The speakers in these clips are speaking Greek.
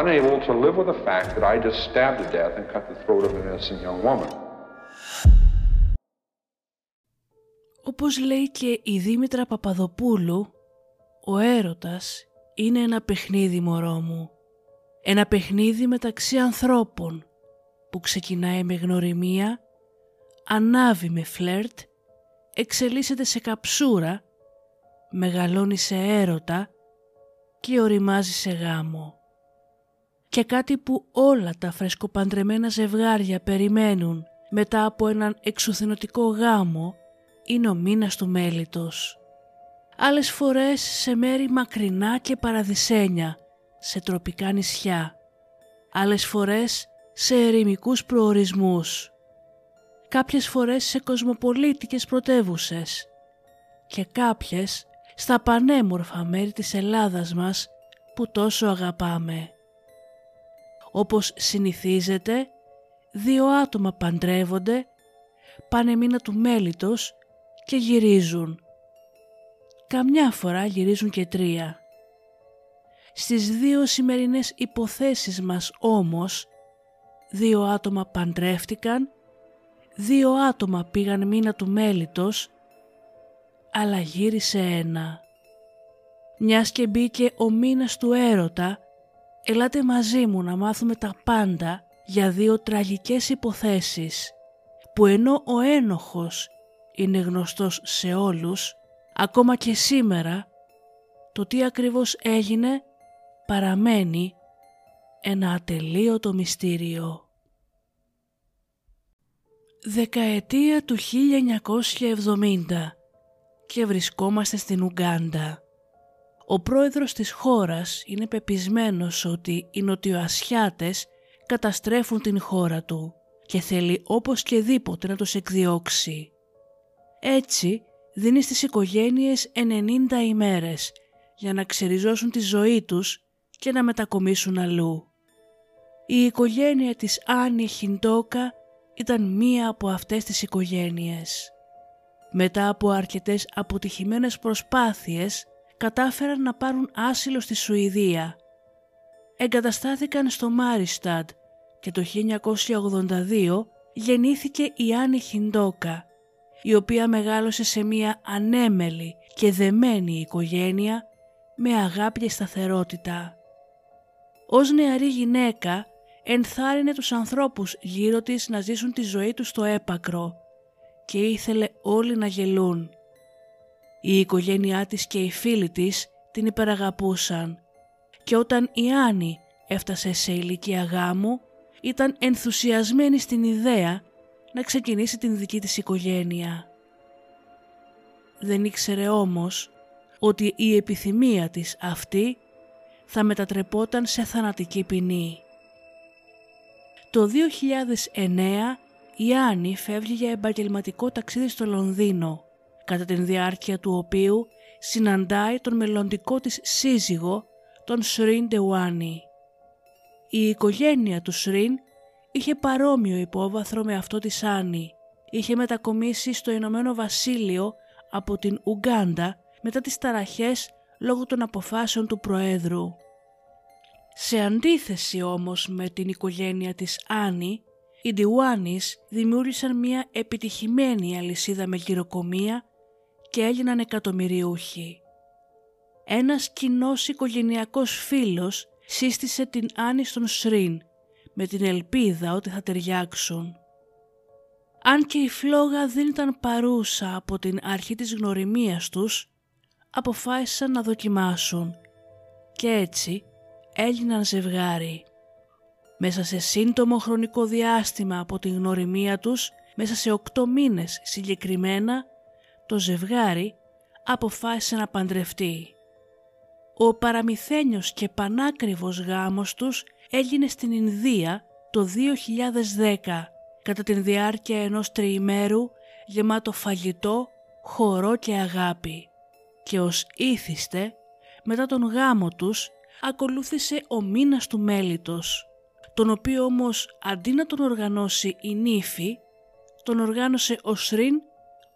Unable to live with the fact that I just stabbed to death and cut the throat of an innocent young woman. Όπως λέει και η Δήμητρα Παπαδοπούλου, ο έρωτας είναι ένα παιχνίδι μωρό μου. Ένα παιχνίδι μεταξύ ανθρώπων που ξεκινάει με γνωριμία, ανάβει με φλερτ, εξελίσσεται σε καψούρα, μεγαλώνει σε έρωτα και οριμάζει σε γάμο. Και κάτι που όλα τα φρεσκοπαντρεμένα ζευγάρια περιμένουν μετά από έναν εξουθενωτικό γάμο είναι ο μήνας του μέλιτος. Άλλες φορές σε μέρη μακρινά και παραδεισένια, σε τροπικά νησιά. Άλλες φορές σε ερημικούς προορισμούς. Κάποιες φορές σε κοσμοπολίτικες πρωτεύουσες. Και κάποιες στα πανέμορφα μέρη της Ελλάδας μας που τόσο αγαπάμε. Όπως συνηθίζεται, δύο άτομα παντρεύονται, πάνε μήνα του μέλιτος και γυρίζουν. Καμιά φορά γυρίζουν και τρία. Στις δύο σημερινές υποθέσεις μας όμως, δύο άτομα παντρεύτηκαν, δύο άτομα πήγαν μήνα του μέλιτος, αλλά γύρισε ένα. Μιας και μπήκε ο μήνας του έρωτα, ελάτε μαζί μου να μάθουμε τα πάντα για δύο τραγικές υποθέσεις, που ενώ ο ένοχος είναι γνωστός σε όλους, ακόμα και σήμερα, το τι ακριβώς έγινε παραμένει ένα ατελείωτο μυστήριο. Δεκαετία του 1970 και βρισκόμαστε στην Ουγκάντα. Ο πρόεδρος της χώρας είναι πεπισμένος ότι οι Νοτιοασιάτες καταστρέφουν την χώρα του και θέλει όπως και δίποτε να τους εκδιώξει. Έτσι δίνει στις οικογένειες 90 ημέρες για να ξεριζώσουν τη ζωή τους και να μετακομίσουν αλλού. Η οικογένεια της Άννη Χιντόκα ήταν μία από αυτές τις οικογένειες. Μετά από αρκετές αποτυχημένες προσπάθειες κατάφεραν να πάρουν άσυλο στη Σουηδία. Εγκαταστάθηκαν στο Μάρισταντ και το 1982 γεννήθηκε η Άννη Χιντόκα, η οποία μεγάλωσε σε μια ανέμελη και δεμένη οικογένεια με αγάπη και σταθερότητα. Ως νεαρή γυναίκα ενθάρρυνε τους ανθρώπους γύρω της να ζήσουν τη ζωή τους στο έπακρο και ήθελε όλοι να γελούν. Η οικογένειά της και οι φίλοι της την υπεραγαπούσαν και όταν η Άννη έφτασε σε ηλικία γάμου ήταν ενθουσιασμένη στην ιδέα να ξεκινήσει την δική της οικογένεια. Δεν ήξερε όμως ότι η επιθυμία της αυτή θα μετατρεπόταν σε θανατική ποινή. Το 2009 η Άννη φεύγει για επαγγελματικό ταξίδι στο Λονδίνο, κατά την διάρκεια του οποίου συναντάει τον μελλοντικό της σύζυγο, τον Σριν Ντεουάνι. Η οικογένεια του Σριν είχε παρόμοιο υπόβαθρο με αυτό της Άννη. Είχε μετακομίσει στο Ηνωμένο Βασίλειο από την Ουγκάντα μετά τις ταραχές λόγω των αποφάσεων του Προέδρου. Σε αντίθεση όμως με την οικογένεια της Άννη, οι Ντιουάνις δημιούργησαν μια επιτυχημένη αλυσίδα με γυροκομεία και έγιναν εκατομμυριούχοι. Ένας κοινός οικογενειακός φίλος σύστησε την Άννη στον Σρίν με την ελπίδα ότι θα ταιριάξουν. Αν και η φλόγα δεν ήταν παρούσα από την αρχή της γνωριμίας τους, αποφάσισαν να δοκιμάσουν και έτσι έγιναν ζευγάρι. Μέσα σε σύντομο χρονικό διάστημα από την γνωριμία τους, μέσα σε οκτώ μήνες συγκεκριμένα, το ζευγάρι αποφάσισε να παντρευτεί. Ο παραμυθένιος και πανάκριβος γάμος τους έγινε στην Ινδία το 2010 κατά την διάρκεια ενός τριημέρου γεμάτο φαγητό, χορό και αγάπη. Και ως ήθιστε, μετά τον γάμο τους, ακολούθησε ο μήνας του μέλιτος, τον οποίο όμως αντί να τον οργανώσει η νύφη, τον οργάνωσε ο Σριν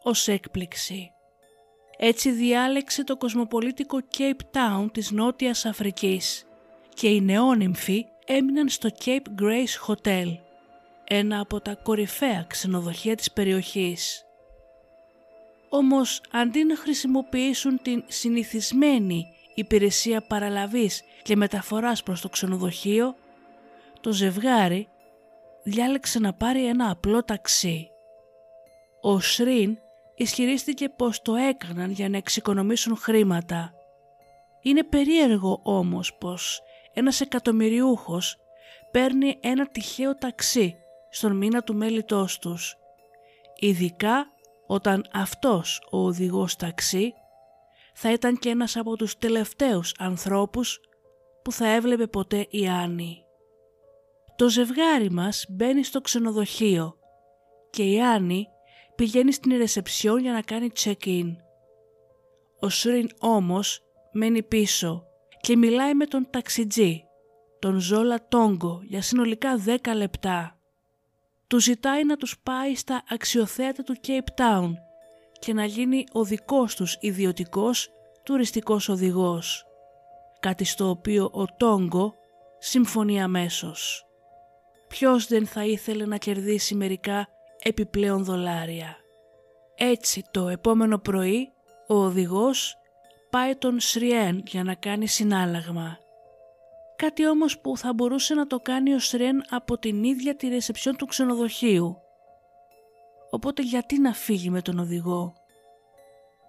ως έκπληξη. Έτσι διάλεξε το κοσμοπολίτικο Cape Town της Νότιας Αφρικής και οι νεόνυμφοι έμειναν στο Cape Grace Hotel, ένα από τα κορυφαία ξενοδοχεία της περιοχής. Όμως αντί να χρησιμοποιήσουν την συνηθισμένη υπηρεσία παραλαβής και μεταφοράς προς το ξενοδοχείο, το ζευγάρι διάλεξε να πάρει ένα απλό ταξί. Ο Σρίν ισχυρίστηκε πως το έκαναν για να εξοικονομήσουν χρήματα. Είναι περίεργο όμως πως ένας εκατομμυριούχος παίρνει ένα τυχαίο ταξί στον μήνα του μέλητός τους, ειδικά όταν αυτός ο οδηγός ταξί θα ήταν και ένας από τους τελευταίους ανθρώπους που θα έβλεπε ποτέ η Άννη. Το ζευγάρι μας μπαίνει στο ξενοδοχείο και η Άννη πηγαίνει στην ρεσεψιόν για να κάνει check-in. Ο Σρίν όμως μένει πίσω και μιλάει με τον ταξιτζή, τον Ζόλα Τόγκο, για συνολικά 10 λεπτά. Του ζητάει να τους πάει στα αξιοθέατα του Cape Town και να γίνει ο δικός τους ιδιωτικός τουριστικός οδηγός. Κάτι στο οποίο ο Τόγκο συμφωνεί αμέσως. Ποιος δεν θα ήθελε να κερδίσει μερικά επιπλέον δολάρια. Έτσι το επόμενο πρωί ο οδηγός πάει τον Σριέν για να κάνει συνάλλαγμα. Κάτι όμως που θα μπορούσε να το κάνει ο Σριέν από την ίδια τη ρεσεψιόν του ξενοδοχείου. Οπότε γιατί να φύγει με τον οδηγό;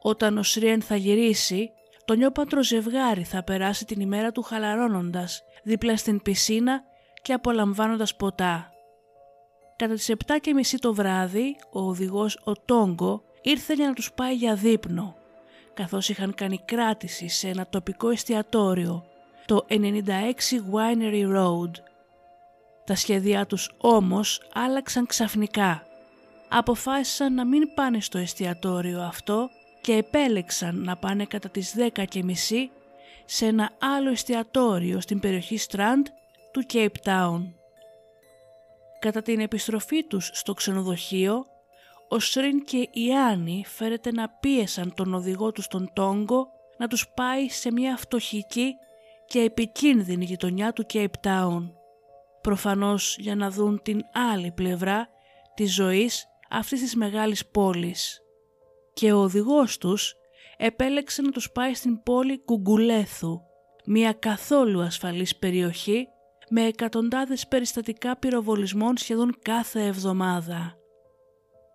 Όταν ο Σριέν θα γυρίσει, το νιόπαντρο ζευγάρι θα περάσει την ημέρα του χαλαρώνοντας δίπλα στην πισίνα και απολαμβάνοντας ποτά. Κατά τις 7 και μισή το βράδυ, ο οδηγός ο Τόγκο ήρθε για να τους πάει για δείπνο, καθώς είχαν κάνει κράτηση σε ένα τοπικό εστιατόριο, το 96 Winery Road. Τα σχέδιά τους όμως άλλαξαν ξαφνικά. Αποφάσισαν να μην πάνε στο εστιατόριο αυτό και επέλεξαν να πάνε κατά τις 10 και μισή σε ένα άλλο εστιατόριο στην περιοχή Strand του Cape Town. Κατά την επιστροφή τους στο ξενοδοχείο, ο Σρίν και η Άννη φέρεται να πίεσαν τον οδηγό τους στον Τόγκο να τους πάει σε μια φτωχική και επικίνδυνη γειτονιά του Cape Town. Προφανώς για να δουν την άλλη πλευρά της ζωής αυτής της μεγάλης πόλης. Και ο οδηγός τους επέλεξε να τους πάει στην πόλη Κουγκουλέθου, μια καθόλου ασφαλής περιοχή με εκατοντάδες περιστατικά πυροβολισμών σχεδόν κάθε εβδομάδα.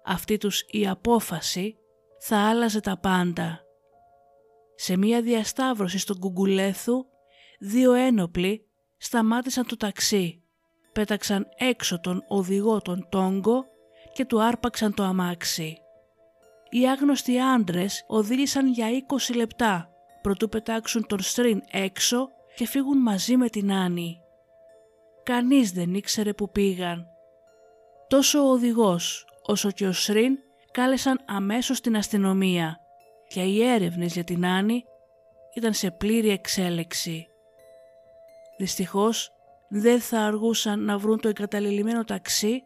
Αυτή τους η απόφαση θα άλλαζε τα πάντα. Σε μία διασταύρωση στον Κουγκουλέθου, δύο ένοπλοι σταμάτησαν το ταξί, πέταξαν έξω τον οδηγό τον Τόγκο και του άρπαξαν το αμάξι. Οι άγνωστοι άντρες οδήγησαν για 20 λεπτά προτού πετάξουν τον Στριν έξω και φύγουν μαζί με την Άννη. Κανείς δεν ήξερε που πήγαν. Τόσο ο οδηγός όσο και ο Σρίν κάλεσαν αμέσως την αστυνομία και οι έρευνες για την Άννη ήταν σε πλήρη εξέλιξη. Δυστυχώς δεν θα αργούσαν να βρουν το εγκαταλελειμμένο ταξί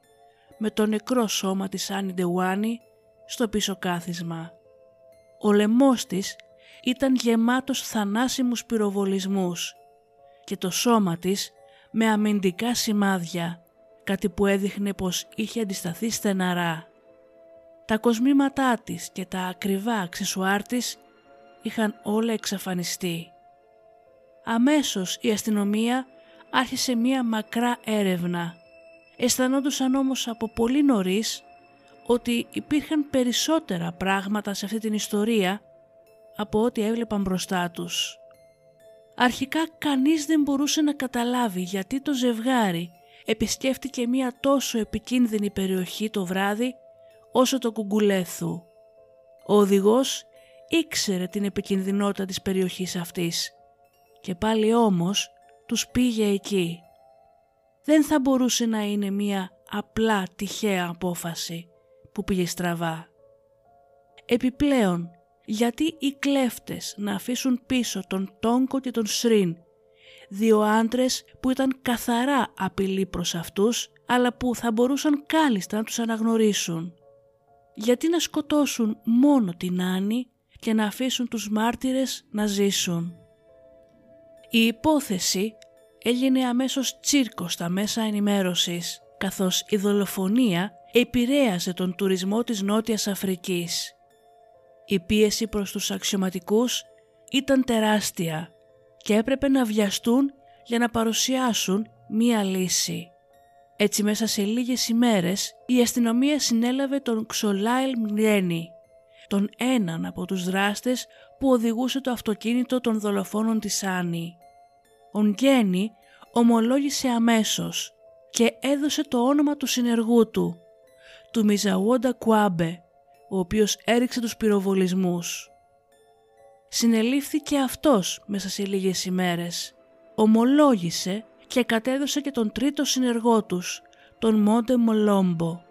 με το νεκρό σώμα της Άννη Ντεουάνι στο πίσω κάθισμα. Ο λαιμός της ήταν γεμάτος θανάσιμους πυροβολισμούς και το σώμα της με αμυντικά σημάδια, κάτι που έδειχνε πως είχε αντισταθεί στεναρά. Τα κοσμήματά της και τα ακριβά αξεσουάρ της είχαν όλα εξαφανιστεί. Αμέσως η αστυνομία άρχισε μία μακρά έρευνα. Αισθανόντουσαν όμως από πολύ νωρίς ότι υπήρχαν περισσότερα πράγματα σε αυτή την ιστορία από ό,τι έβλεπαν μπροστά τους. Αρχικά κανείς δεν μπορούσε να καταλάβει γιατί το ζευγάρι επισκέφτηκε μία τόσο επικίνδυνη περιοχή το βράδυ όσο το κουγκουλέθου. Ο οδηγός ήξερε την επικινδυνότητα της περιοχής αυτής και πάλι όμως τους πήγε εκεί. Δεν θα μπορούσε να είναι μία απλά τυχαία απόφαση που πήγε στραβά. Επιπλέον, γιατί οι κλέφτες να αφήσουν πίσω τον Τόγκο και τον Σρίν, δύο άντρες που ήταν καθαρά απειλή προς αυτούς, αλλά που θα μπορούσαν κάλλιστα να τους αναγνωρίσουν. Γιατί να σκοτώσουν μόνο την Άννη και να αφήσουν τους μάρτυρες να ζήσουν; Η υπόθεση έγινε αμέσως τσίρκο στα μέσα ενημέρωσης, καθώς η δολοφονία επηρέασε τον τουρισμό της Νότιας Αφρικής. Η πίεση προς τους αξιωματικούς ήταν τεράστια και έπρεπε να βιαστούν για να παρουσιάσουν μία λύση. Έτσι μέσα σε λίγες ημέρες η αστυνομία συνέλαβε τον Ξολάιλ Μνιένι, τον έναν από τους δράστες που οδηγούσε το αυτοκίνητο των δολοφόνων της Άννη. Ο Νγκένι ομολόγησε αμέσως και έδωσε το όνομα του συνεργού του, του Μιζαουόντα Κουάμπε, ο οποίος έριξε τους πυροβολισμούς. Συνελήφθηκε αυτός μέσα σε λίγες ημέρες, ομολόγησε και κατέδωσε και τον τρίτο συνεργό τους, τον Μόντε Μολόμπο,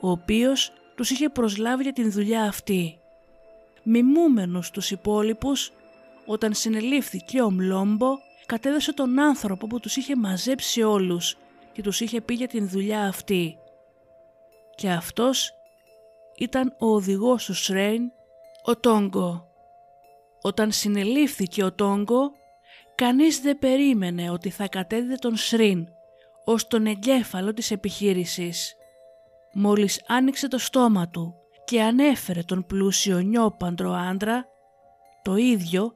ο οποίος τους είχε προσλάβει για την δουλειά αυτή. Μιμούμενος τους υπόλοιπους, όταν συνελήφθηκε ο Μλόμπο, κατέδωσε τον άνθρωπο που τους είχε μαζέψει όλους και τους είχε πει για την δουλειά αυτή. Και αυτός ήταν ο οδηγός του Σρέιν, ο Τόγκο. Όταν συνελήφθηκε ο Τόγκο, κανείς δεν περίμενε ότι θα κατέδιδε τον Σρίν ως τον εγκέφαλο της επιχείρησης. Μόλις άνοιξε το στόμα του και ανέφερε τον πλούσιο νιόπαντρο άντρα, το ίδιο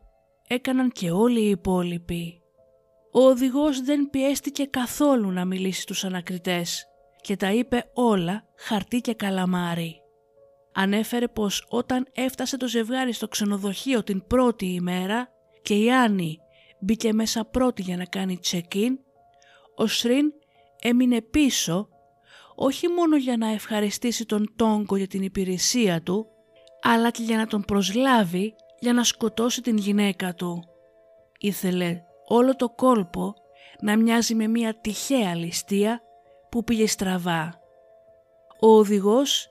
έκαναν και όλοι οι υπόλοιποι. Ο οδηγός δεν πιέστηκε καθόλου να μιλήσει στους ανακριτές και τα είπε όλα χαρτί και καλαμάρι. Ανέφερε πως όταν έφτασε το ζευγάρι στο ξενοδοχείο την πρώτη ημέρα και η Άννη μπήκε μέσα πρώτη για να κάνει check-in, ο Σρίν έμεινε πίσω όχι μόνο για να ευχαριστήσει τον Τόγκο για την υπηρεσία του, αλλά και για να τον προσλάβει για να σκοτώσει την γυναίκα του. Ήθελε όλο το κόλπο να μοιάζει με μια τυχαία ληστεία που πήγε στραβά. Ο οδηγός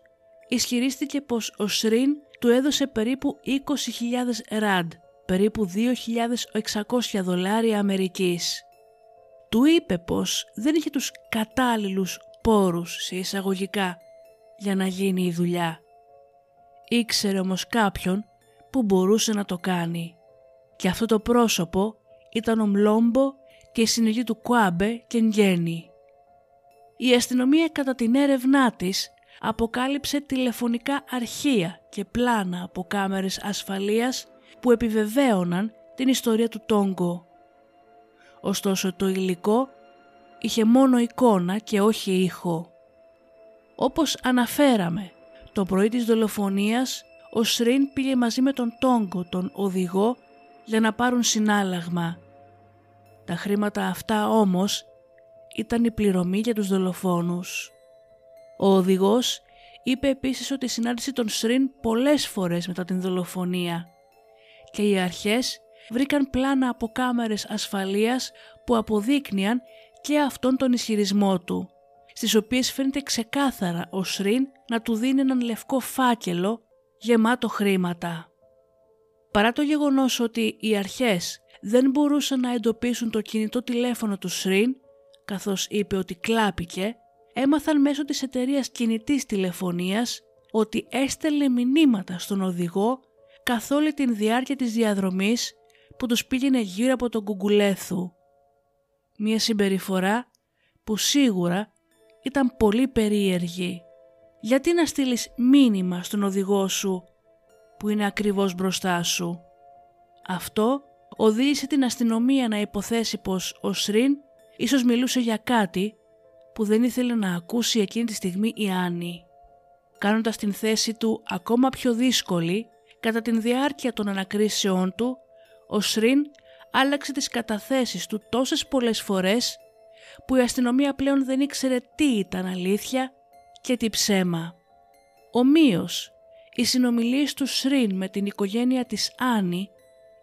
ισχυρίστηκε πως ο Σρίν του έδωσε περίπου 20.000 ραντ, περίπου 2.600 δολάρια Αμερικής. Του είπε πως δεν είχε τους κατάλληλους πόρους σε εισαγωγικά για να γίνει η δουλειά. Ήξερε όμως κάποιον που μπορούσε να το κάνει. Και αυτό το πρόσωπο ήταν ο Μλόμπο και η συνεργή του Κουάμπε και Νγένι. Η αστυνομία κατά την έρευνά της αποκάλυψε τηλεφωνικά αρχεία και πλάνα από κάμερες ασφαλείας που επιβεβαίωναν την ιστορία του Τόγκο. Ωστόσο το υλικό είχε μόνο εικόνα και όχι ήχο. Όπως αναφέραμε, το πρωί της δολοφονίας ο Σρίν πήγε μαζί με τον Τόγκο, τον οδηγό, για να πάρουν συνάλλαγμα. Τα χρήματα αυτά όμως ήταν η πληρωμή για τους δολοφόνους. Ο οδηγός είπε επίσης ότι συνάντησε τον Σρίν πολλές φορές μετά την δολοφονία και οι αρχές βρήκαν πλάνα από κάμερες ασφαλείας που αποδείκνυαν και αυτόν τον ισχυρισμό του, στις οποίες φαίνεται ξεκάθαρα ο Σρίν να του δίνει έναν λευκό φάκελο γεμάτο χρήματα. Παρά το γεγονός ότι οι αρχές δεν μπορούσαν να εντοπίσουν το κινητό τηλέφωνο του Σριν, καθώς είπε ότι κλάπηκε, έμαθαν μέσω της εταιρείας κινητής τηλεφωνίας ότι έστελνε μηνύματα στον οδηγό καθ' όλη την διάρκεια της διαδρομής που τους πήγαινε γύρω από τον Κουγκουλέθου. Μία συμπεριφορά που σίγουρα ήταν πολύ περίεργη. Γιατί να στείλεις μήνυμα στον οδηγό σου που είναι ακριβώς μπροστά σου; Αυτό οδήγησε την αστυνομία να υποθέσει πως ο Σριν ίσως μιλούσε για κάτι που δεν ήθελε να ακούσει εκείνη τη στιγμή η Άννη. Κάνοντας την θέση του ακόμα πιο δύσκολη, κατά την διάρκεια των ανακρίσεών του, ο Σριν άλλαξε τις καταθέσεις του τόσες πολλές φορές που η αστυνομία πλέον δεν ήξερε τι ήταν αλήθεια και τι ψέμα. Ομοίως, οι συνομιλίες του Σριν με την οικογένεια της Άννη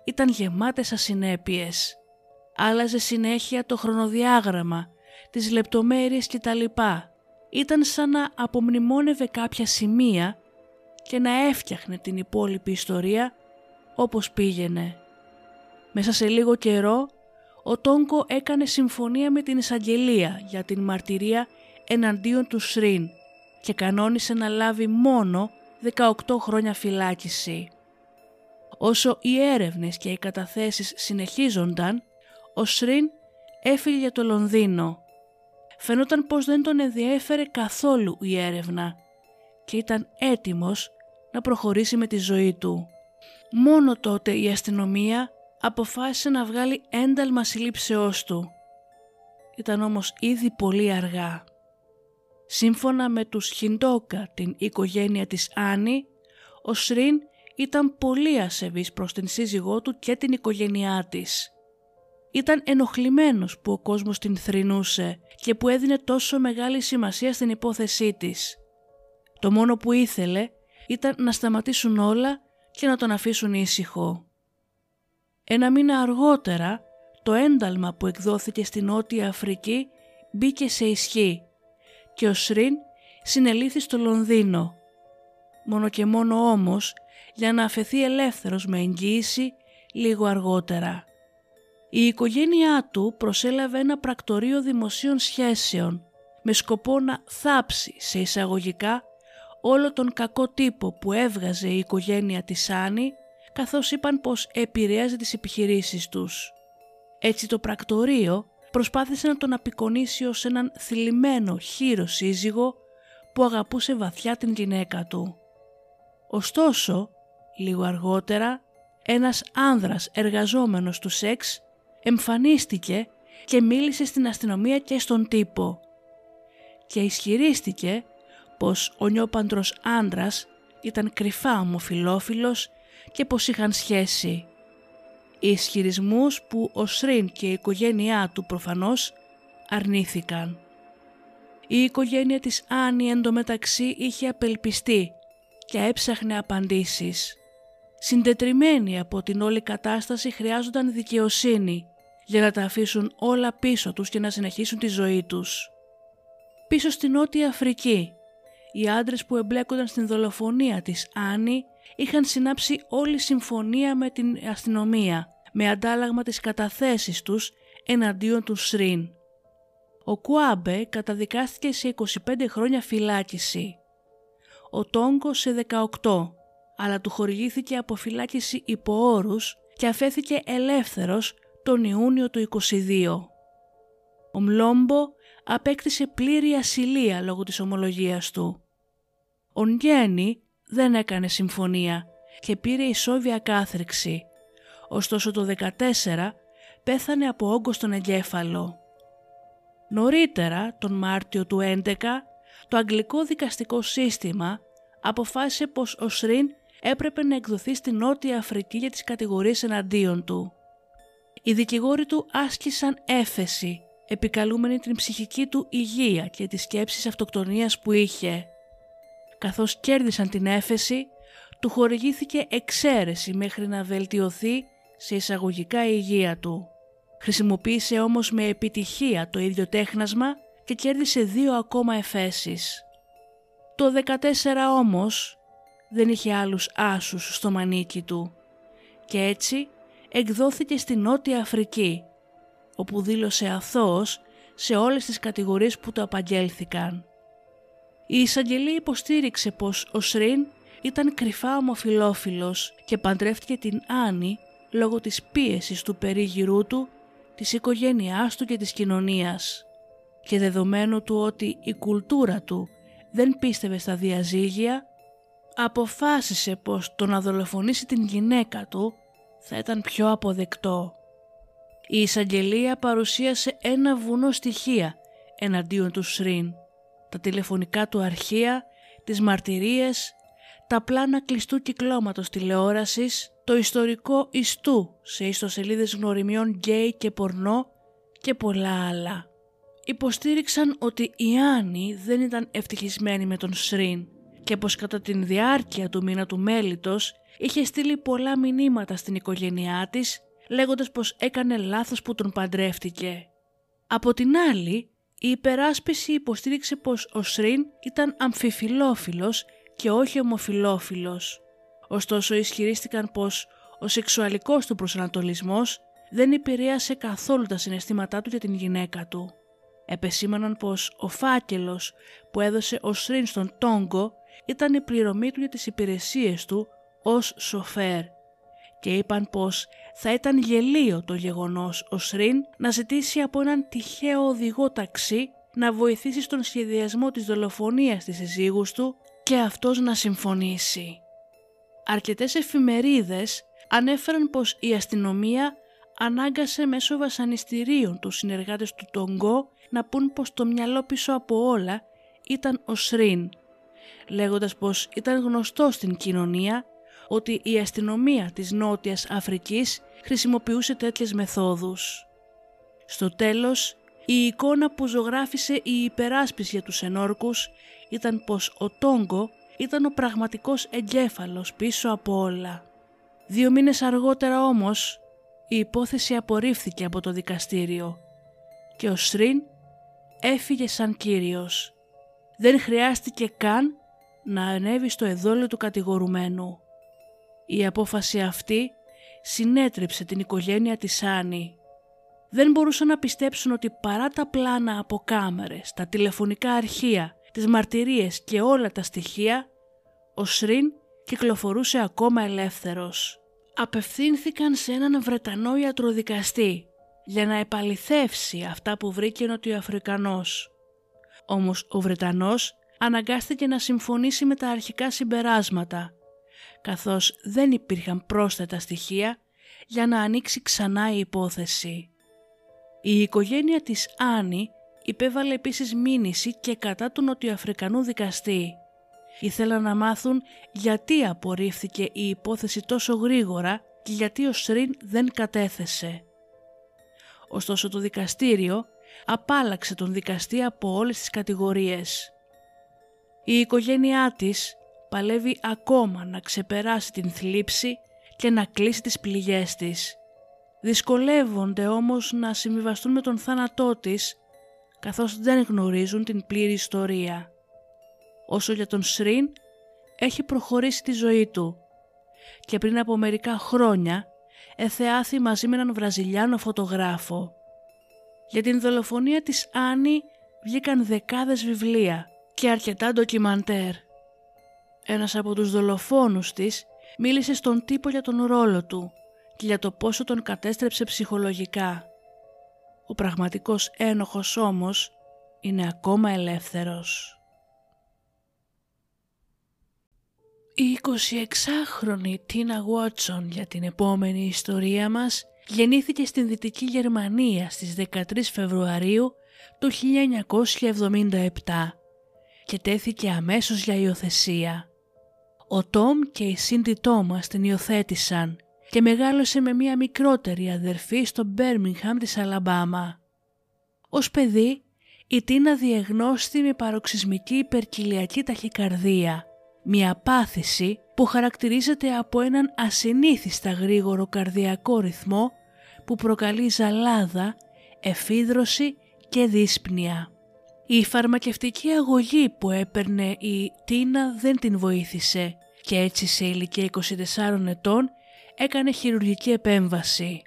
ήταν γεμάτες ασυνέπειες. Άλλαζε συνέχεια το χρονοδιάγραμμα, τις λεπτομέρειες κτλ. Ήταν σαν να απομνημόνευε κάποια σημεία και να έφτιαχνε την υπόλοιπη ιστορία όπως πήγαινε. Μέσα σε λίγο καιρό, ο Τόγκο έκανε συμφωνία με την εισαγγελία για την μαρτυρία εναντίον του Σριν και κανόνισε να λάβει μόνο 18 χρόνια φυλάκιση. Όσο οι έρευνες και οι καταθέσεις συνεχίζονταν, ο Σριν έφυγε για το Λονδίνο. Φαινόταν πως δεν τον ενδιέφερε καθόλου η έρευνα και ήταν έτοιμος να προχωρήσει με τη ζωή του. Μόνο τότε η αστυνομία αποφάσισε να βγάλει ένταλμα συλλήψεώς του. Ήταν όμως ήδη πολύ αργά. Σύμφωνα με τους Χιντόκα, την οικογένεια της Άννη, ο Σριν ήταν πολύ ασεβής προς την σύζυγό του και την οικογένειά της. Ήταν ενοχλημένος που ο κόσμος την θρηνούσε και που έδινε τόσο μεγάλη σημασία στην υπόθεσή της. Το μόνο που ήθελε ήταν να σταματήσουν όλα και να τον αφήσουν ήσυχο. Ένα μήνα αργότερα, το ένταλμα που εκδόθηκε στην Νότια Αφρική μπήκε σε ισχύ και ο Σριν συνελήφθη στο Λονδίνο. Μόνο και μόνο όμως για να αφαιθεί ελεύθερος με εγγύηση λίγο αργότερα. Η οικογένειά του προσέλαβε ένα πρακτορείο δημοσίων σχέσεων με σκοπό να θάψει σε εισαγωγικά όλο τον κακό τύπο που έβγαζε η οικογένεια της Άννη καθώς είπαν πως επηρέαζε τις επιχειρήσεις τους. Έτσι το πρακτορείο προσπάθησε να τον απεικονίσει ως έναν θλιμμένο χείρο σύζυγο που αγαπούσε βαθιά την γυναίκα του. Ωστόσο, λίγο αργότερα, ένας άνδρας εργαζόμενος του σεξ εμφανίστηκε και μίλησε στην αστυνομία και στον τύπο και ισχυρίστηκε πως ο νιόπαντρος άντρας ήταν κρυφά ομοφιλόφιλος και πως είχαν σχέση. Οι ισχυρισμούς που ο Σρίν και η οικογένειά του προφανώς αρνήθηκαν. Η οικογένεια της Άννη εντωμεταξύ είχε απελπιστεί και έψαχνε απαντήσεις. Συντετριμένοι από την όλη κατάσταση χρειάζονταν δικαιοσύνη για να τα αφήσουν όλα πίσω τους και να συνεχίσουν τη ζωή τους. Πίσω στην Νότια Αφρική, οι άντρες που εμπλέκονταν στην δολοφονία της Άννη είχαν συνάψει όλη συμφωνία με την αστυνομία με αντάλλαγμα τις καταθέσεις τους εναντίον του Σριν. Ο Κουάμπε καταδικάστηκε σε 25 χρόνια φυλάκιση. Ο Τόγκο σε 18, αλλά του χορηγήθηκε αποφυλάκηση υπό όρους και αφέθηκε ελεύθερος τον Ιούνιο του 22. Ο Μλόμπο απέκτησε πλήρη ασυλία λόγω της ομολογίας του. Ο Νγκένι δεν έκανε συμφωνία και πήρε ισόβια κάθριξη, ωστόσο το 14 πέθανε από όγκος στον εγκέφαλο. Νωρίτερα, τον Μάρτιο του 11, το αγγλικό δικαστικό σύστημα αποφάσισε πως ο Σριν έπρεπε να εκδοθεί στη Νότια Αφρική για τις κατηγορίες εναντίον του. Οι δικηγόροι του άσκησαν έφεση, επικαλούμενοι την ψυχική του υγεία και τις σκέψεις αυτοκτονίας που είχε. Καθώς κέρδισαν την έφεση, του χορηγήθηκε εξαίρεση μέχρι να βελτιωθεί σε εισαγωγικά η υγεία του. Χρησιμοποίησε όμως με επιτυχία το ίδιο τέχνασμα και κέρδισε δύο ακόμα εφέσεις. Το 14 όμως δεν είχε άλλους άσους στο μανίκι του και έτσι εκδόθηκε στη Νότια Αφρική, όπου δήλωσε αθώος σε όλες τις κατηγορίες που το απαγγέλθηκαν. Η εισαγγελία υποστήριξε πως ο Σριν ήταν κρυφά ομοφιλόφιλος και παντρεύτηκε την Άννη λόγω της πίεσης του περίγυρού του, της οικογένειάς του και της κοινωνίας και δεδομένου του ότι η κουλτούρα του δεν πίστευε στα διαζύγια, αποφάσισε πως το να δολοφονήσει την γυναίκα του θα ήταν πιο αποδεκτό. Η εισαγγελία παρουσίασε ένα βουνό στοιχεία εναντίον του Σριν, τα τηλεφωνικά του αρχεία, τις μαρτυρίες, τα πλάνα κλειστού κυκλώματος τηλεόρασης, το ιστορικό ιστού σε ιστοσελίδες γνωριμιών γκέι και πορνό και πολλά άλλα. Υποστήριξαν ότι η Άννη δεν ήταν ευτυχισμένη με τον Σριν και πως κατά την διάρκεια του μήνα του μέλητος είχε στείλει πολλά μηνύματα στην οικογένειά της λέγοντας πως έκανε λάθος που τον παντρεύτηκε. Από την άλλη, η υπεράσπιση υποστήριξε πως ο Σριν ήταν αμφιφιλόφιλος και όχι ομοφιλόφιλος. Ωστόσο ισχυρίστηκαν πως ο σεξουαλικός του προσανατολισμός δεν επηρέασε καθόλου τα συναισθήματά του για την γυναίκα του. Επεσήμαναν πως ο φάκελος που έδωσε ο Σριν στον Τόγκο ήταν η πληρωμή του για τις υπηρεσίες του ως σοφέρ και είπαν πως θα ήταν γελίο το γεγονός ο Σριν να ζητήσει από έναν τυχαίο οδηγό ταξί να βοηθήσει στον σχεδιασμό της δολοφονίας της συζύγους του και αυτός να συμφωνήσει. Αρκετές εφημερίδες ανέφεραν πως η αστυνομία ανάγκασε μέσω βασανιστήριων τους συνεργάτες του Τονγκό να πούν πως το μυαλό πίσω από όλα ήταν ο Σριν, λέγοντας πως ήταν γνωστό στην κοινωνία ότι η αστυνομία της Νότιας Αφρικής χρησιμοποιούσε τέτοιες μεθόδους. Στο τέλος, η εικόνα που ζωγράφισε η υπεράσπιση για τους ενόρκους ήταν πως ο Τόγκο ήταν ο πραγματικός εγκέφαλος πίσω από όλα. Δύο μήνες αργότερα όμως η υπόθεση απορρίφθηκε από το δικαστήριο και ο Σριν έφυγε σαν κύριος. Δεν χρειάστηκε καν να ανέβει στο εδόλιο του κατηγορουμένου. Η απόφαση αυτή συνέτριψε την οικογένεια της Άννη. Δεν μπορούσαν να πιστέψουν ότι παρά τα πλάνα από κάμερες, τα τηλεφωνικά αρχεία, τις μαρτυρίες και όλα τα στοιχεία, ο Σριν κυκλοφορούσε ακόμα ελεύθερος. Απευθύνθηκαν σε έναν Βρετανό ιατροδικαστή για να επαληθεύσει αυτά που βρήκε ο Νοτιοαφρικανός. Όμως ο Βρετανός αναγκάστηκε να συμφωνήσει με τα αρχικά συμπεράσματα καθώς δεν υπήρχαν πρόσθετα στοιχεία για να ανοίξει ξανά η υπόθεση. Η οικογένεια της Άννη υπέβαλε επίσης μήνυση και κατά του Νοτιοαφρικανού δικαστή. Ήθελαν να μάθουν γιατί απορρίφθηκε η υπόθεση τόσο γρήγορα και γιατί ο Σριν δεν κατέθεσε. Ωστόσο το δικαστήριο απάλαξε τον δικαστή από όλες τις κατηγορίες. Η οικογένειά της παλεύει ακόμα να ξεπεράσει την θλίψη και να κλείσει τις πληγές της. Δυσκολεύονται όμως να συμβιβαστούν με τον θάνατό της καθώς δεν γνωρίζουν την πλήρη ιστορία. Όσο για τον Σριν έχει προχωρήσει τη ζωή του και πριν από μερικά χρόνια εθεάθη μαζί με έναν Βραζιλιάνο φωτογράφο. Για την δολοφονία της Άννη βγήκαν δεκάδες βιβλία και αρκετά ντοκιμαντέρ. Ένας από τους δολοφόνους της μίλησε στον τύπο για τον ρόλο του και για το πόσο τον κατέστρεψε ψυχολογικά. Ο πραγματικός ένοχος όμως είναι ακόμα ελεύθερος. Η 26χρονη Τίνα Βότσον για την επόμενη ιστορία μας γεννήθηκε στην Δυτική Γερμανία στις 13 Φεβρουαρίου του 1977 και τέθηκε αμέσως για υιοθεσία. Ο Τόμ και η Σίντι Τόμας την υιοθέτησαν και μεγάλωσε με μία μικρότερη αδερφή στο Μπέρμιγχαμ της Αλαμπάμα. Ως παιδί, η Τίνα διεγνώστη με παροξυσμική υπερκυλιακή ταχυκαρδία, μια πάθηση που χαρακτηρίζεται από έναν ασυνήθιστα γρήγορο καρδιακό ρυθμό που προκαλεί ζαλάδα, εφίδρωση και δύσπνοια. Η φαρμακευτική αγωγή που έπαιρνε η Τίνα δεν την βοήθησε και έτσι σε ηλικία 24 ετών έκανε χειρουργική επέμβαση.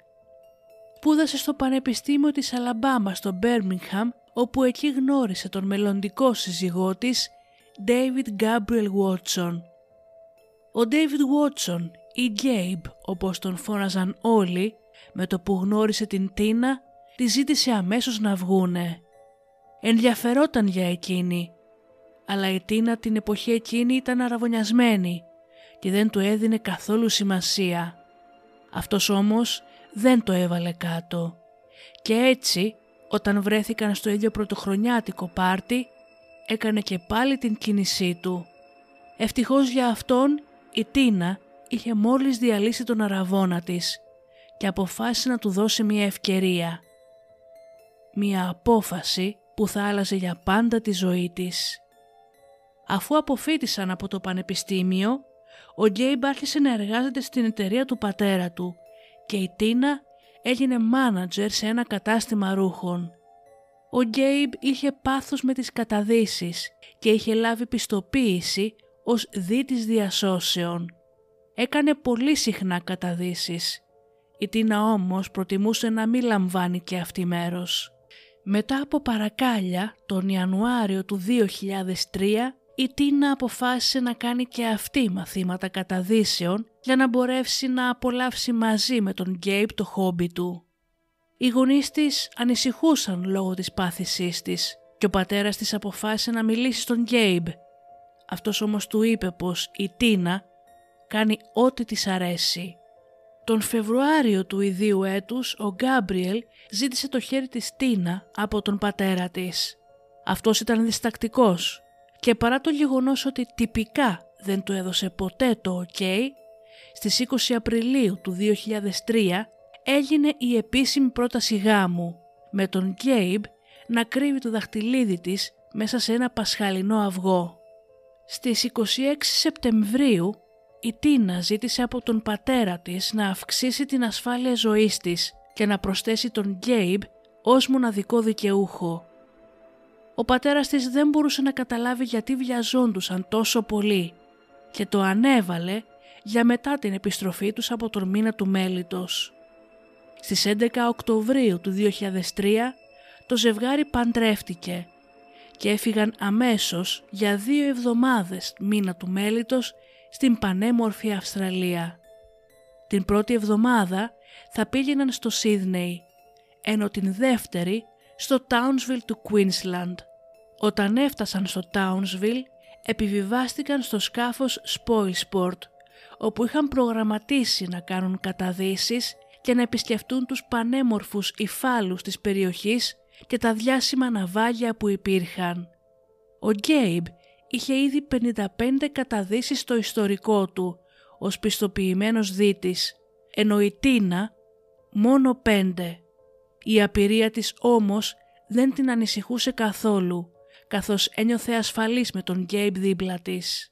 Σπούδασε στο Πανεπιστήμιο της Αλαμπάμα στο Μπέρμιγχαμ όπου εκεί γνώρισε τον μελλοντικό σύζυγό της David Gabriel Watson. Ο David Watson ή Gabe όπως τον φώναζαν όλοι με το που γνώρισε την Τίνα τη ζήτησε αμέσως να βγούνε. Ενδιαφερόταν για εκείνη αλλά η Τίνα την εποχή εκείνη ήταν αραβωνιασμένη και δεν του έδινε καθόλου σημασία. Αυτός όμως δεν το έβαλε κάτω και έτσι όταν βρέθηκαν στο ίδιο πρωτοχρονιάτικο πάρτι έκανε και πάλι την κίνησή του. Ευτυχώς για αυτόν η Τίνα είχε μόλις διαλύσει τον αραβόνα της και αποφάσισε να του δώσει μια ευκαιρία. Μια απόφαση που θα άλλαζε για πάντα τη ζωή της. Αφού αποφύτησαν από το πανεπιστήμιο, ο Γκέιμπ άρχισε να εργάζεται στην εταιρεία του πατέρα του και η Τίνα έγινε μάνατζερ σε ένα κατάστημα ρούχων. Ο Γκέιμπ είχε πάθος με τις καταδύσεις και είχε λάβει πιστοποίηση ως δίτης διασώσεων. Έκανε πολύ συχνά καταδύσεις. Η Τίνα όμως προτιμούσε να μην λαμβάνει και αυτή μέρος. Μετά από παρακάλια, τον Ιανουάριο του 2003, η Τίνα αποφάσισε να κάνει και αυτή μαθήματα καταδύσεων για να μπορέσει να απολαύσει μαζί με τον Γκέιπ το χόμπι του. Οι γονείς της ανησυχούσαν λόγω της πάθησής της και ο πατέρας της αποφάσισε να μιλήσει στον Γκέιμπ. Αυτός όμως του είπε πως η Τίνα κάνει ό,τι της αρέσει. Τον Φεβρουάριο του ιδίου έτους ο Γκάμπριελ ζήτησε το χέρι της Τίνα από τον πατέρα της. Αυτός ήταν διστακτικός και παρά το γεγονός ότι τυπικά δεν του έδωσε ποτέ το OK, στις 20 Απριλίου του 2003 έγινε η επίσημη πρόταση γάμου με τον Γκέιμπ να κρύβει το δαχτυλίδι της μέσα σε ένα πασχαλινό αυγό. Στις 26 Σεπτεμβρίου η Τίνα ζήτησε από τον πατέρα της να αυξήσει την ασφάλεια ζωής της και να προσθέσει τον Γκέιμπ ως μοναδικό δικαιούχο. Ο πατέρας της δεν μπορούσε να καταλάβει γιατί βιαζόντουσαν τόσο πολύ και το ανέβαλε για μετά την επιστροφή τους από τον μήνα του μέλητος. Στις 11 Οκτωβρίου του 2003 το ζευγάρι παντρεύτηκε και έφυγαν αμέσως για δύο εβδομάδες μήνα του μέλητος στην πανέμορφη Αυστραλία. Την πρώτη εβδομάδα θα πήγαιναν στο Σίδνεϊ, ενώ την δεύτερη στο Townsville του Queensland. Όταν έφτασαν στο Townsville, επιβιβάστηκαν στο σκάφος Spoilsport, όπου είχαν προγραμματίσει να κάνουν καταδύσεις και να επισκεφτούν τους πανέμορφους υφάλους της περιοχής και τα διάσημα ναυάγια που υπήρχαν. Ο Γκέιμπ είχε ήδη 55 καταδύσεις στο ιστορικό του ως πιστοποιημένος δίτης, ενώ η Τίνα μόνο 5. Η απειρία της όμως δεν την ανησυχούσε καθόλου, καθώς ένιωθε ασφαλής με τον Γκέιμπ δίπλα της.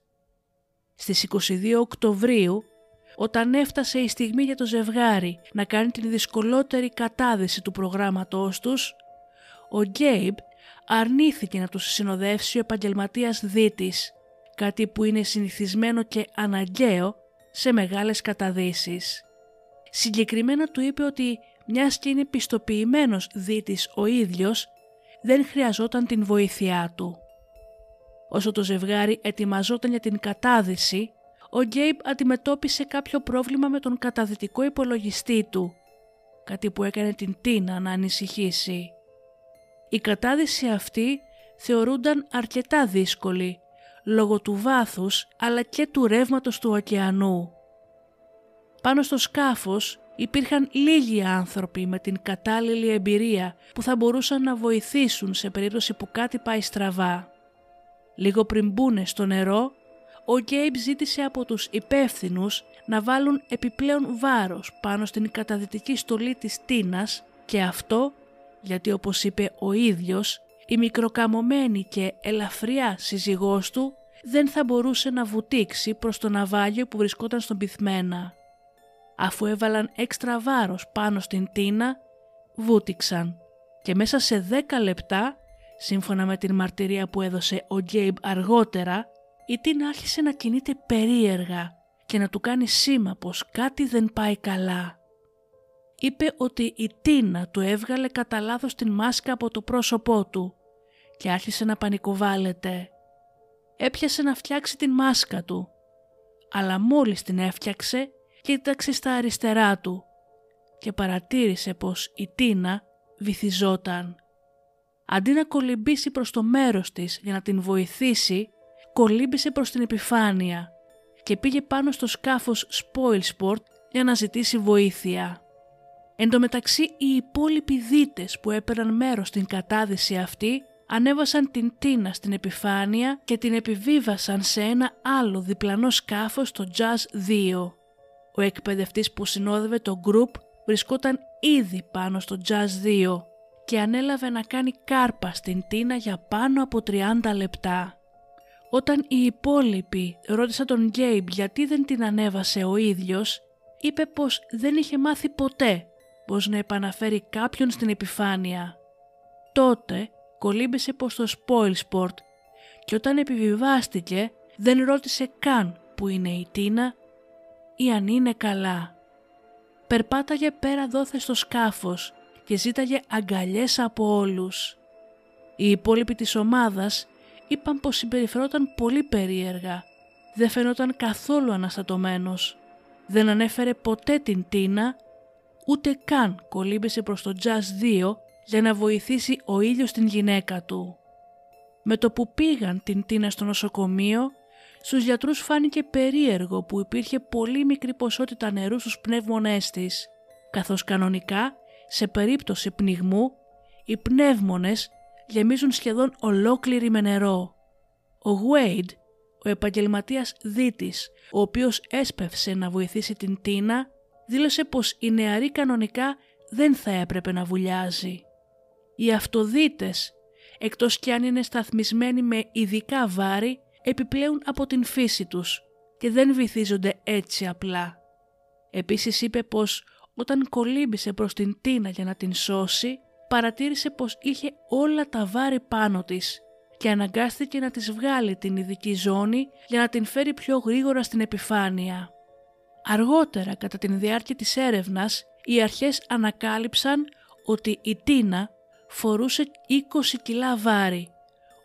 Στις 22 Οκτωβρίου, όταν έφτασε η στιγμή για το ζευγάρι να κάνει την δυσκολότερη κατάδυση του προγράμματός τους, ο Γκέιμπ αρνήθηκε να τους συνοδεύσει ο επαγγελματίας δίτης, κάτι που είναι συνηθισμένο και αναγκαίο σε μεγάλες καταδύσεις. Συγκεκριμένα του είπε ότι μιας και είναι πιστοποιημένος δίτης ο ίδιος, δεν χρειαζόταν την βοήθειά του. Όσο το ζευγάρι ετοιμαζόταν για την κατάδυση, ο Γκέιμπ αντιμετώπισε κάποιο πρόβλημα με τον καταδυτικό υπολογιστή του, κάτι που έκανε την Τίνα να ανησυχήσει. Η κατάδυση αυτή θεωρούνταν αρκετά δύσκολη, λόγω του βάθους αλλά και του ρεύματος του ωκεανού. Πάνω στο σκάφος υπήρχαν λίγοι άνθρωποι με την κατάλληλη εμπειρία που θα μπορούσαν να βοηθήσουν σε περίπτωση που κάτι πάει στραβά. Λίγο πριν μπουν στο νερό, ο Γκέιμπ ζήτησε από τους υπεύθυνους να βάλουν επιπλέον βάρος πάνω στην καταδυτική στολή της Τίνας και αυτό γιατί όπως είπε ο ίδιος η μικροκαμωμένη και ελαφριά σύζυγός του δεν θα μπορούσε να βουτήξει προς το ναυάγιο που βρισκόταν στον πυθμένα. Αφού έβαλαν έξτρα βάρος πάνω στην τίνα, βούτυξαν και μέσα σε 10 λεπτά, σύμφωνα με την μαρτυρία που έδωσε ο Γκέιμπ αργότερα, η τίνα άρχισε να κινείται περίεργα και να του κάνει σήμα πως κάτι δεν πάει καλά. Είπε ότι η Τίνα του έβγαλε κατά λάθος την μάσκα από το πρόσωπό του και άρχισε να πανικοβάλλεται. Έπιασε να φτιάξει την μάσκα του, αλλά μόλις την έφτιαξε κοίταξε στα αριστερά του και παρατήρησε πως η Τίνα βυθιζόταν. Αντί να κολυμπήσει προς το μέρος της για να την βοηθήσει, κολύμπησε προς την επιφάνεια και πήγε πάνω στο σκάφος Spoilsport για να ζητήσει βοήθεια. Εν τω μεταξύ οι υπόλοιποι δίτες που έπαιρναν μέρος στην κατάδυση αυτή ανέβασαν την Τίνα στην επιφάνεια και την επιβίβασαν σε ένα άλλο διπλανό σκάφος στο Jazz 2. Ο εκπαιδευτής που συνόδευε το group βρισκόταν ήδη πάνω στο Jazz 2 και ανέλαβε να κάνει κάρπα στην Τίνα για πάνω από 30 λεπτά. Όταν οι υπόλοιποι ρώτησαν τον Γκέιμπ γιατί δεν την ανέβασε ο ίδιος, είπε πως δεν είχε μάθει ποτέ πως να επαναφέρει κάποιον στην επιφάνεια. Τότε κολύμπησε πως το spoil sport και όταν επιβιβάστηκε δεν ρώτησε καν που είναι η Τίνα ή αν είναι καλά. Περπάταγε πέρα δόθε στο σκάφος και ζήταγε αγκαλιές από όλους. Οι υπόλοιποι της ομάδας είπαν πως συμπεριφερόταν πολύ περίεργα. Δεν φαινόταν καθόλου αναστατωμένος. Δεν ανέφερε ποτέ την Τίνα, ούτε καν κολύμπησε προς το Jazz 2 για να βοηθήσει ο ήλιος την γυναίκα του. Με το που πήγαν την Τίνα στο νοσοκομείο, στους γιατρούς φάνηκε περίεργο που υπήρχε πολύ μικρή ποσότητα νερού στους πνεύμονές της, καθώς κανονικά, σε περίπτωση πνιγμού, οι πνεύμονες γεμίζουν σχεδόν ολόκληρη με νερό. Ο Wade, ο επαγγελματίας δίτης, ο οποίος έσπευσε να βοηθήσει την Τίνα, δήλωσε πως η νεαρή κανονικά δεν θα έπρεπε να βουλιάζει. Οι αυτοδίτες, εκτός κι αν είναι σταθμισμένοι με ειδικά βάρη, επιπλέουν από την φύση τους και δεν βυθίζονται έτσι απλά. Επίσης είπε πως όταν κολύμπησε προς την Τίνα για να την σώσει, παρατήρησε πως είχε όλα τα βάρη πάνω της και αναγκάστηκε να της βγάλει την ειδική ζώνη για να την φέρει πιο γρήγορα στην επιφάνεια. Αργότερα κατά την διάρκεια της έρευνας οι αρχές ανακάλυψαν ότι η Τίνα φορούσε 20 κιλά βάρη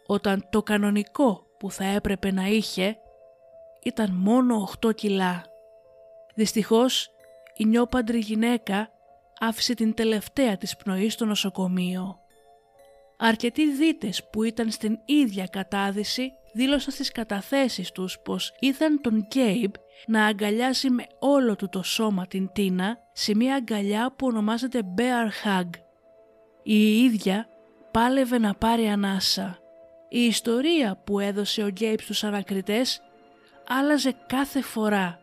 όταν το κανονικό που θα έπρεπε να είχε ήταν μόνο 8 κιλά. Δυστυχώς η νιόπαντρη γυναίκα άφησε την τελευταία της πνοή στο νοσοκομείο. Αρκετοί δίτες που ήταν στην ίδια κατάδυση δήλωσαν στις καταθέσεις τους πως είδαν τον Γκέιμπ να αγκαλιάζει με όλο του το σώμα την Τίνα σε μια αγκαλιά που ονομάζεται Bear Hug. Η ίδια πάλευε να πάρει ανάσα. Η ιστορία που έδωσε ο Γκέιμπς στους ανακριτές άλλαζε κάθε φορά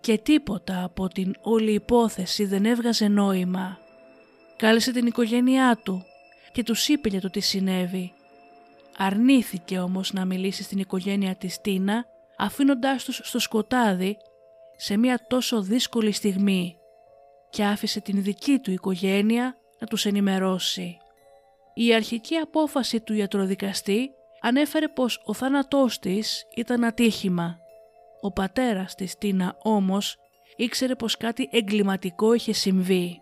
και τίποτα από την όλη υπόθεση δεν έβγαζε νόημα. Κάλεσε την οικογένειά του και τους είπε για το τι συνέβη. Αρνήθηκε όμως να μιλήσει στην οικογένεια της Τίνα αφήνοντάς τους στο σκοτάδι σε μια τόσο δύσκολη στιγμή και άφησε την δική του οικογένεια να τους ενημερώσει. Η αρχική απόφαση του ιατροδικαστή ανέφερε πως ο θάνατός της ήταν ατύχημα ο πατέρας της Τίνα όμως ήξερε πως κάτι εγκληματικό είχε συμβεί.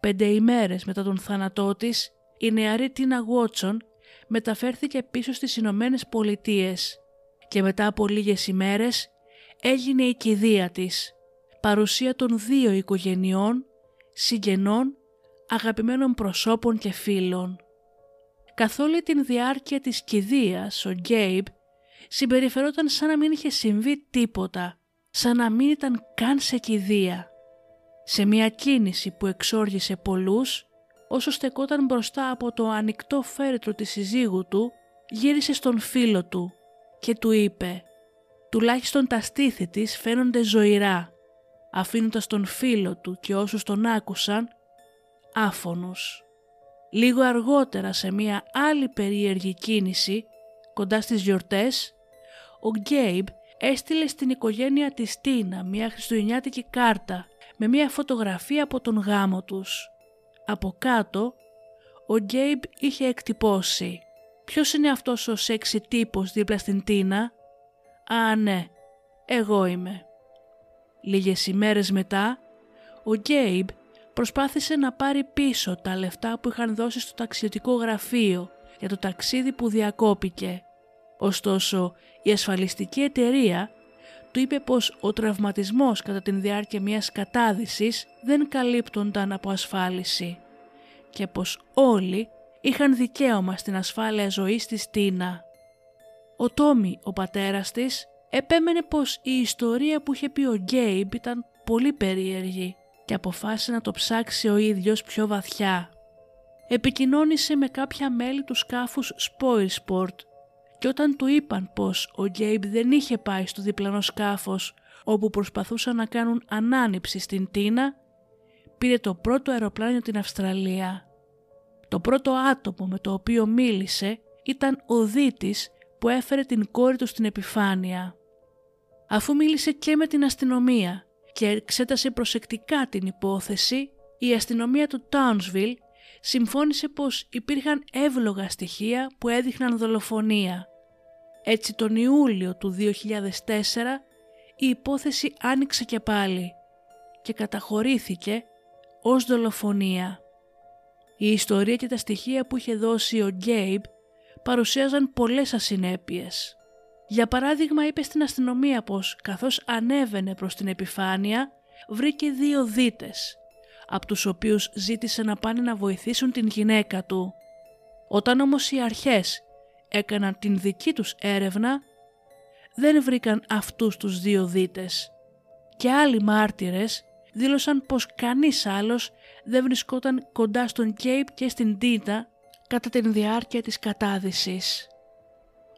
Πέντε ημέρες μετά τον θάνατό της, η νεαρή Τίνα Γουότσον μεταφέρθηκε πίσω στις Ηνωμένες Πολιτείες και μετά από λίγες ημέρες έγινε η κηδεία της, παρουσία των δύο οικογενειών, συγγενών, αγαπημένων προσώπων και φίλων. Καθ' όλη την διάρκεια της κηδείας, ο Γκέιμπ συμπεριφερόταν σαν να μην είχε συμβεί τίποτα, σαν να μην ήταν καν σε κηδεία. Σε μια κίνηση που εξόργησε πολλούς, όσο στεκόταν μπροστά από το ανοιχτό φέρετρο της συζύγου του, γύρισε στον φίλο του και του είπε «Τουλάχιστον τα στήθη της φαίνονται ζωηρά», αφήνοντας τον φίλο του και όσους τον άκουσαν άφωνους. Λίγο αργότερα σε μια άλλη περίεργη κίνηση, κοντά στις γιορτές, ο Γκέιμπ έστειλε στην οικογένεια της Τίνα μια χριστουγεννιάτικη κάρτα με μια φωτογραφία από τον γάμο τους. Από κάτω, ο Γκέιμπ είχε εκτυπώσει «Ποιος είναι αυτός ο σεξι τύπος δίπλα στην Τίνα» «Α, ναι, εγώ είμαι». Λίγες ημέρες μετά, ο Γκέιμπ προσπάθησε να πάρει πίσω τα λεφτά που είχαν δώσει στο ταξιδιωτικό γραφείο για το ταξίδι που διακόπηκε. Ωστόσο, η ασφαλιστική εταιρεία του είπε πως ο τραυματισμός κατά την διάρκεια μιας κατάδυσης δεν καλύπτονταν από ασφάλιση και πως όλοι είχαν δικαίωμα στην ασφάλεια ζωής της Τίνα. Ο Τόμι, ο πατέρας της, επέμενε πως η ιστορία που είχε πει ο Γκέιμπ ήταν πολύ περίεργη και αποφάσισε να το ψάξει ο ίδιος πιο βαθιά. Επικοινώνησε με κάποια μέλη του σκάφους Spoilsport και όταν του είπαν πως ο Γκέιμπ δεν είχε πάει στο διπλανό σκάφος όπου προσπαθούσαν να κάνουν ανάνυψη στην Τίνα, πήρε το πρώτο αεροπλάνο για την Αυστραλία. Το πρώτο άτομο με το οποίο μίλησε ήταν ο Δίτης που έφερε την κόρη του στην επιφάνεια. Αφού μίλησε και με την αστυνομία και εξέτασε προσεκτικά την υπόθεση, η αστυνομία του Townsville συμφώνησε πως υπήρχαν εύλογα στοιχεία που έδειχναν δολοφονία. Έτσι τον Ιούλιο του 2004 η υπόθεση άνοιξε και πάλι και καταχωρήθηκε ως δολοφονία. Η ιστορία και τα στοιχεία που είχε δώσει ο Γκέιμπ παρουσίαζαν πολλές ασυνέπειες. Για παράδειγμα είπε στην αστυνομία πως καθώς ανέβαινε προς την επιφάνεια βρήκε δύο δίτες, από τους οποίους ζήτησε να πάνε να βοηθήσουν την γυναίκα του. Όταν όμως οι αρχές έκαναν την δική τους έρευνα, δεν βρήκαν αυτούς τους δύο δίτες. Και άλλοι μάρτυρες δήλωσαν πως κανείς άλλος δεν βρισκόταν κοντά στον Κέιπ και στην Τίνα κατά την διάρκεια της κατάδυσης.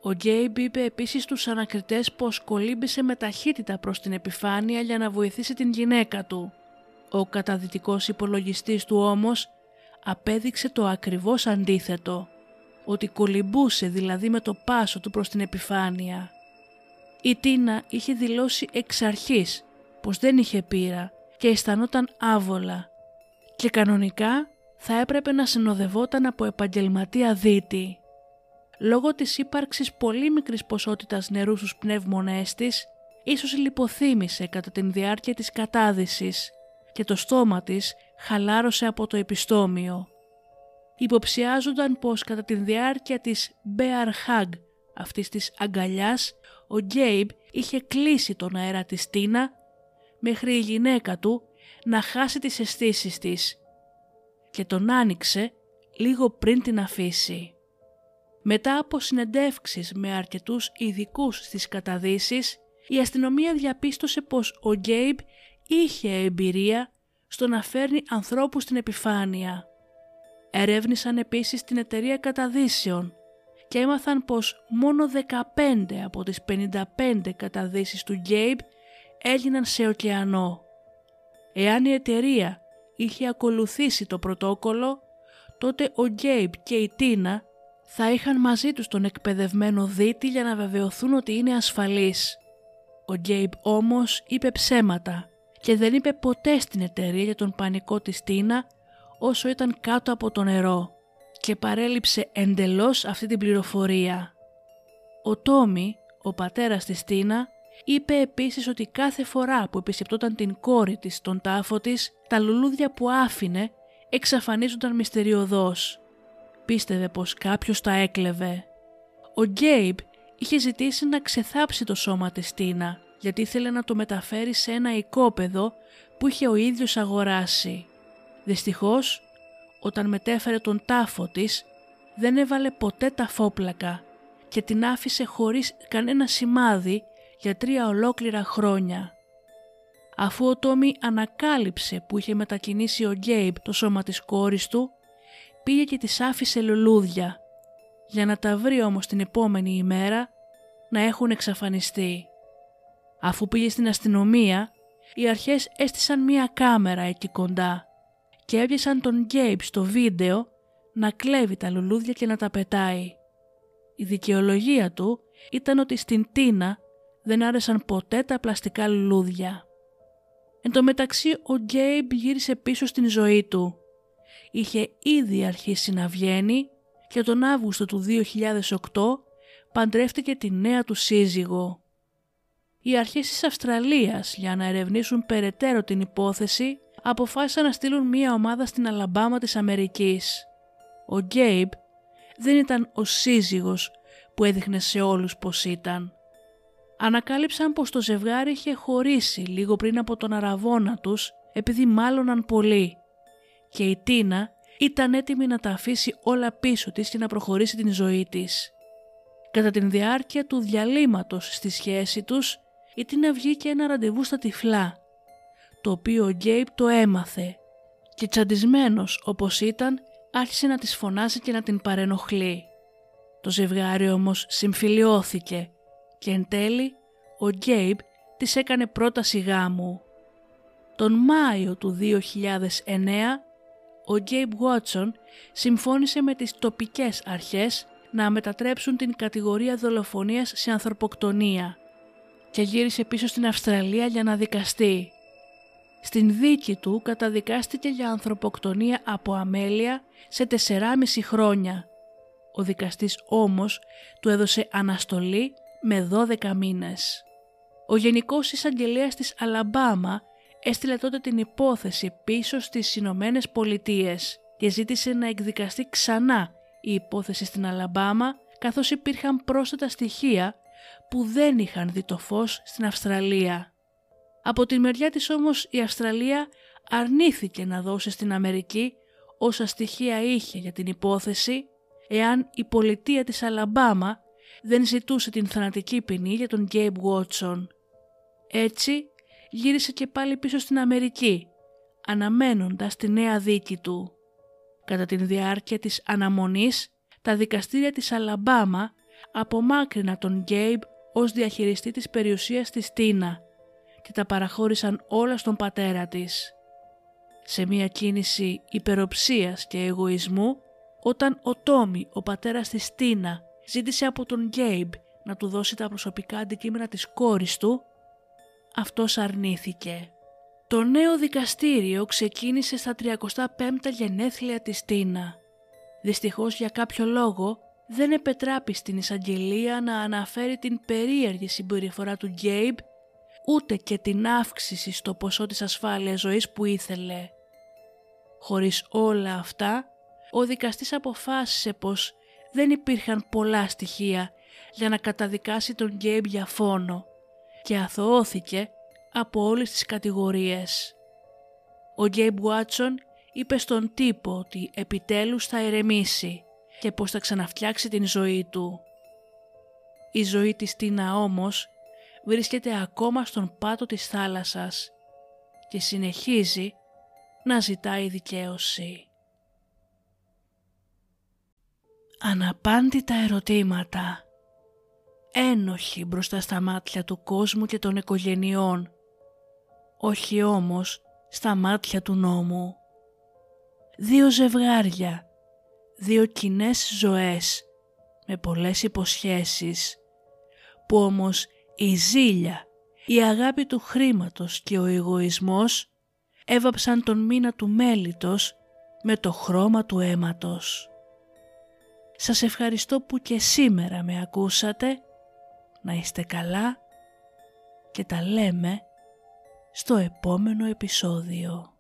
Ο Γκέιμπ είπε επίσης στους ανακριτές πως κολύμπησε με ταχύτητα προς την επιφάνεια για να βοηθήσει την γυναίκα του. Ο καταδυτικός υπολογιστής του όμως απέδειξε το ακριβώς αντίθετο, ότι κολυμπούσε δηλαδή με το πάσο του προς την επιφάνεια. Η Τίνα είχε δηλώσει εξ αρχής πως δεν είχε πείρα και αισθανόταν άβολα και κανονικά θα έπρεπε να συνοδευόταν από επαγγελματία δίτη. Λόγω της ύπαρξης πολύ μικρής ποσότητας νερού στους πνεύμονές της, ίσως λιποθύμησε κατά την διάρκεια της κατάδυσης και το στόμα της χαλάρωσε από το επιστόμιο. Υποψιάζονταν πως κατά την διάρκεια της bear hug, αυτής της αγκαλιάς, ο Γκέιμπ είχε κλείσει τον αέρα της Τίνα μέχρι η γυναίκα του να χάσει τις αισθήσεις της και τον άνοιξε λίγο πριν την αφήσει. Μετά από συνεντεύξεις με αρκετούς ειδικούς στις καταδύσεις, η αστυνομία διαπίστωσε πως ο Γκέιμπ είχε εμπειρία στο να φέρνει ανθρώπους στην επιφάνεια. Ερεύνησαν επίσης την εταιρεία καταδύσεων και έμαθαν πως μόνο 15 από τις 55 καταδύσεις του Γκέιμπ έγιναν σε ωκεανό. Εάν η εταιρεία είχε ακολουθήσει το πρωτόκολλο, τότε ο Γκέιμπ και η Τίνα θα είχαν μαζί τους τον εκπαιδευμένο δίτη για να βεβαιωθούν ότι είναι ασφαλής. Ο Γκέιμπ όμως είπε ψέματα και δεν είπε ποτέ στην εταιρεία για τον πανικό της Τίνα όσο ήταν κάτω από το νερό και παρέλειψε εντελώς αυτή την πληροφορία. Ο Τόμι, ο πατέρας της Τίνα, είπε επίσης ότι κάθε φορά που επισκεπτόταν την κόρη της στον τάφο της, τα λουλούδια που άφηνε εξαφανίζονταν μυστεριωδώς. Πίστευε πως κάποιος τα έκλεβε. Ο Γκέιμπ είχε ζητήσει να ξεθάψει το σώμα της Τίνα γιατί ήθελε να το μεταφέρει σε ένα οικόπεδο που είχε ο ίδιος αγοράσει. Δυστυχώς, όταν μετέφερε τον τάφο της, δεν έβαλε ποτέ τα φόπλακα και την άφησε χωρίς κανένα σημάδι για τρία ολόκληρα χρόνια. Αφού ο Τόμι ανακάλυψε που είχε μετακινήσει ο Γκέιμπ το σώμα της κόρης του, πήγε και της άφησε λουλούδια, για να τα βρει όμως την επόμενη ημέρα να έχουν εξαφανιστεί. Αφού πήγε στην αστυνομία, οι αρχές έστησαν μία κάμερα εκεί κοντά και έπιασαν τον Γκέιμπ στο βίντεο να κλέβει τα λουλούδια και να τα πετάει. Η δικαιολογία του ήταν ότι στην Τίνα δεν άρεσαν ποτέ τα πλαστικά λουλούδια. Εν τω μεταξύ ο Γκέιμπ γύρισε πίσω στην ζωή του. Είχε ήδη αρχίσει να βγαίνει και τον Αύγουστο του 2008 παντρεύτηκε τη νέα του σύζυγο. οι αρχές της Αυστραλίας για να ερευνήσουν περαιτέρω την υπόθεση αποφάσισαν να στείλουν μία ομάδα στην Αλαμπάμα της Αμερικής. Ο Γκέιμπ δεν ήταν ο σύζυγος που έδειχνε σε όλους πως ήταν. Ανακάλυψαν πως το ζευγάρι είχε χωρίσει λίγο πριν από τον αραβόνα τους επειδή μάλωναν πολύ και η Τίνα ήταν έτοιμη να τα αφήσει όλα πίσω της και να προχωρήσει την ζωή της. Κατά την διάρκεια του διαλύματος στη σχέση τους, η Τίνα βγήκε ένα ραντεβού στα τυφλά, το οποίο ο Γκέιπ το έμαθε και τσαντισμένος όπως ήταν άρχισε να της φωνάζει και να την παρενοχλεί. Το ζευγάρι όμως συμφιλιώθηκε και εν τέλει ο Γκέιπ της έκανε πρόταση γάμου. Τον Μάιο του 2009 ο Γκέιπ Βότσον συμφώνησε με τις τοπικές αρχές να μετατρέψουν την κατηγορία δολοφονίας σε ανθρωποκτονία και γύρισε πίσω στην Αυστραλία για να δικαστεί. Στην δίκη του καταδικάστηκε για ανθρωποκτονία από αμέλεια σε 4,5 χρόνια. Ο δικαστής όμως του έδωσε αναστολή με 12 μήνες. Ο Γενικός Εισαγγελέας της Αλαμπάμα έστειλε τότε την υπόθεση πίσω στις Ηνωμένες Πολιτείες και ζήτησε να εκδικαστεί ξανά η υπόθεση στην Αλαμπάμα καθώς υπήρχαν πρόσθετα στοιχεία που δεν είχαν δει το φως στην Αυστραλία. Από τη μεριά της όμως η Αυστραλία αρνήθηκε να δώσει στην Αμερική όσα στοιχεία είχε για την υπόθεση εάν η πολιτεία της Αλαμπάμα δεν ζητούσε την θανατική ποινή για τον Γκέιμπ Βότσον. Έτσι γύρισε και πάλι πίσω στην Αμερική, αναμένοντας τη νέα δίκη του. Κατά τη διάρκεια της αναμονής, τα δικαστήρια της Αλαμπάμα απομάκρυνα τον Γκέιμπ ως διαχειριστή της περιουσίας της Τίνα και τα παραχώρησαν όλα στον πατέρα της. Σε μια κίνηση υπεροψίας και εγωισμού, όταν ο Τόμι, ο πατέρας της Τίνα, ζήτησε από τον Γκέιμπ να του δώσει τα προσωπικά αντικείμενα της κόρης του, αυτός αρνήθηκε. Το νέο δικαστήριο ξεκίνησε στα 35 γενέθλια της Τίνα. Δυστυχώς για κάποιο λόγο δεν επετράπη στην εισαγγελία να αναφέρει την περίεργη συμπεριφορά του Γκέιμπ ούτε και την αύξηση στο ποσό της ασφάλειας ζωής που ήθελε. Χωρίς όλα αυτά, ο δικαστής αποφάσισε πως δεν υπήρχαν πολλά στοιχεία για να καταδικάσει τον Γκέιμπ για φόνο και αθωώθηκε από όλες τις κατηγορίες. Ο Γκέιμπ Βάτσον είπε στον τύπο ότι επιτέλους θα ερεμήσει και πως θα ξαναφτιάξει την ζωή του. Η ζωή της Τίνα όμως βρίσκεται ακόμα στον πάτο της θάλασσας και συνεχίζει να ζητάει δικαίωση. Αναπάντητα ερωτήματα ένοχοι μπροστά στα μάτια του κόσμου και των οικογενειών, όχι όμως στα μάτια του νόμου. Δύο ζευγάρια, δύο κοινές ζωές με πολλές υποσχέσεις, που όμως η ζήλια, η αγάπη του χρήματος και ο εγωισμός έβαψαν τον μήνα του μέλιτος με το χρώμα του αίματος. Σας ευχαριστώ που και σήμερα με ακούσατε να είστε καλά και τα λέμε στο επόμενο επεισόδιο.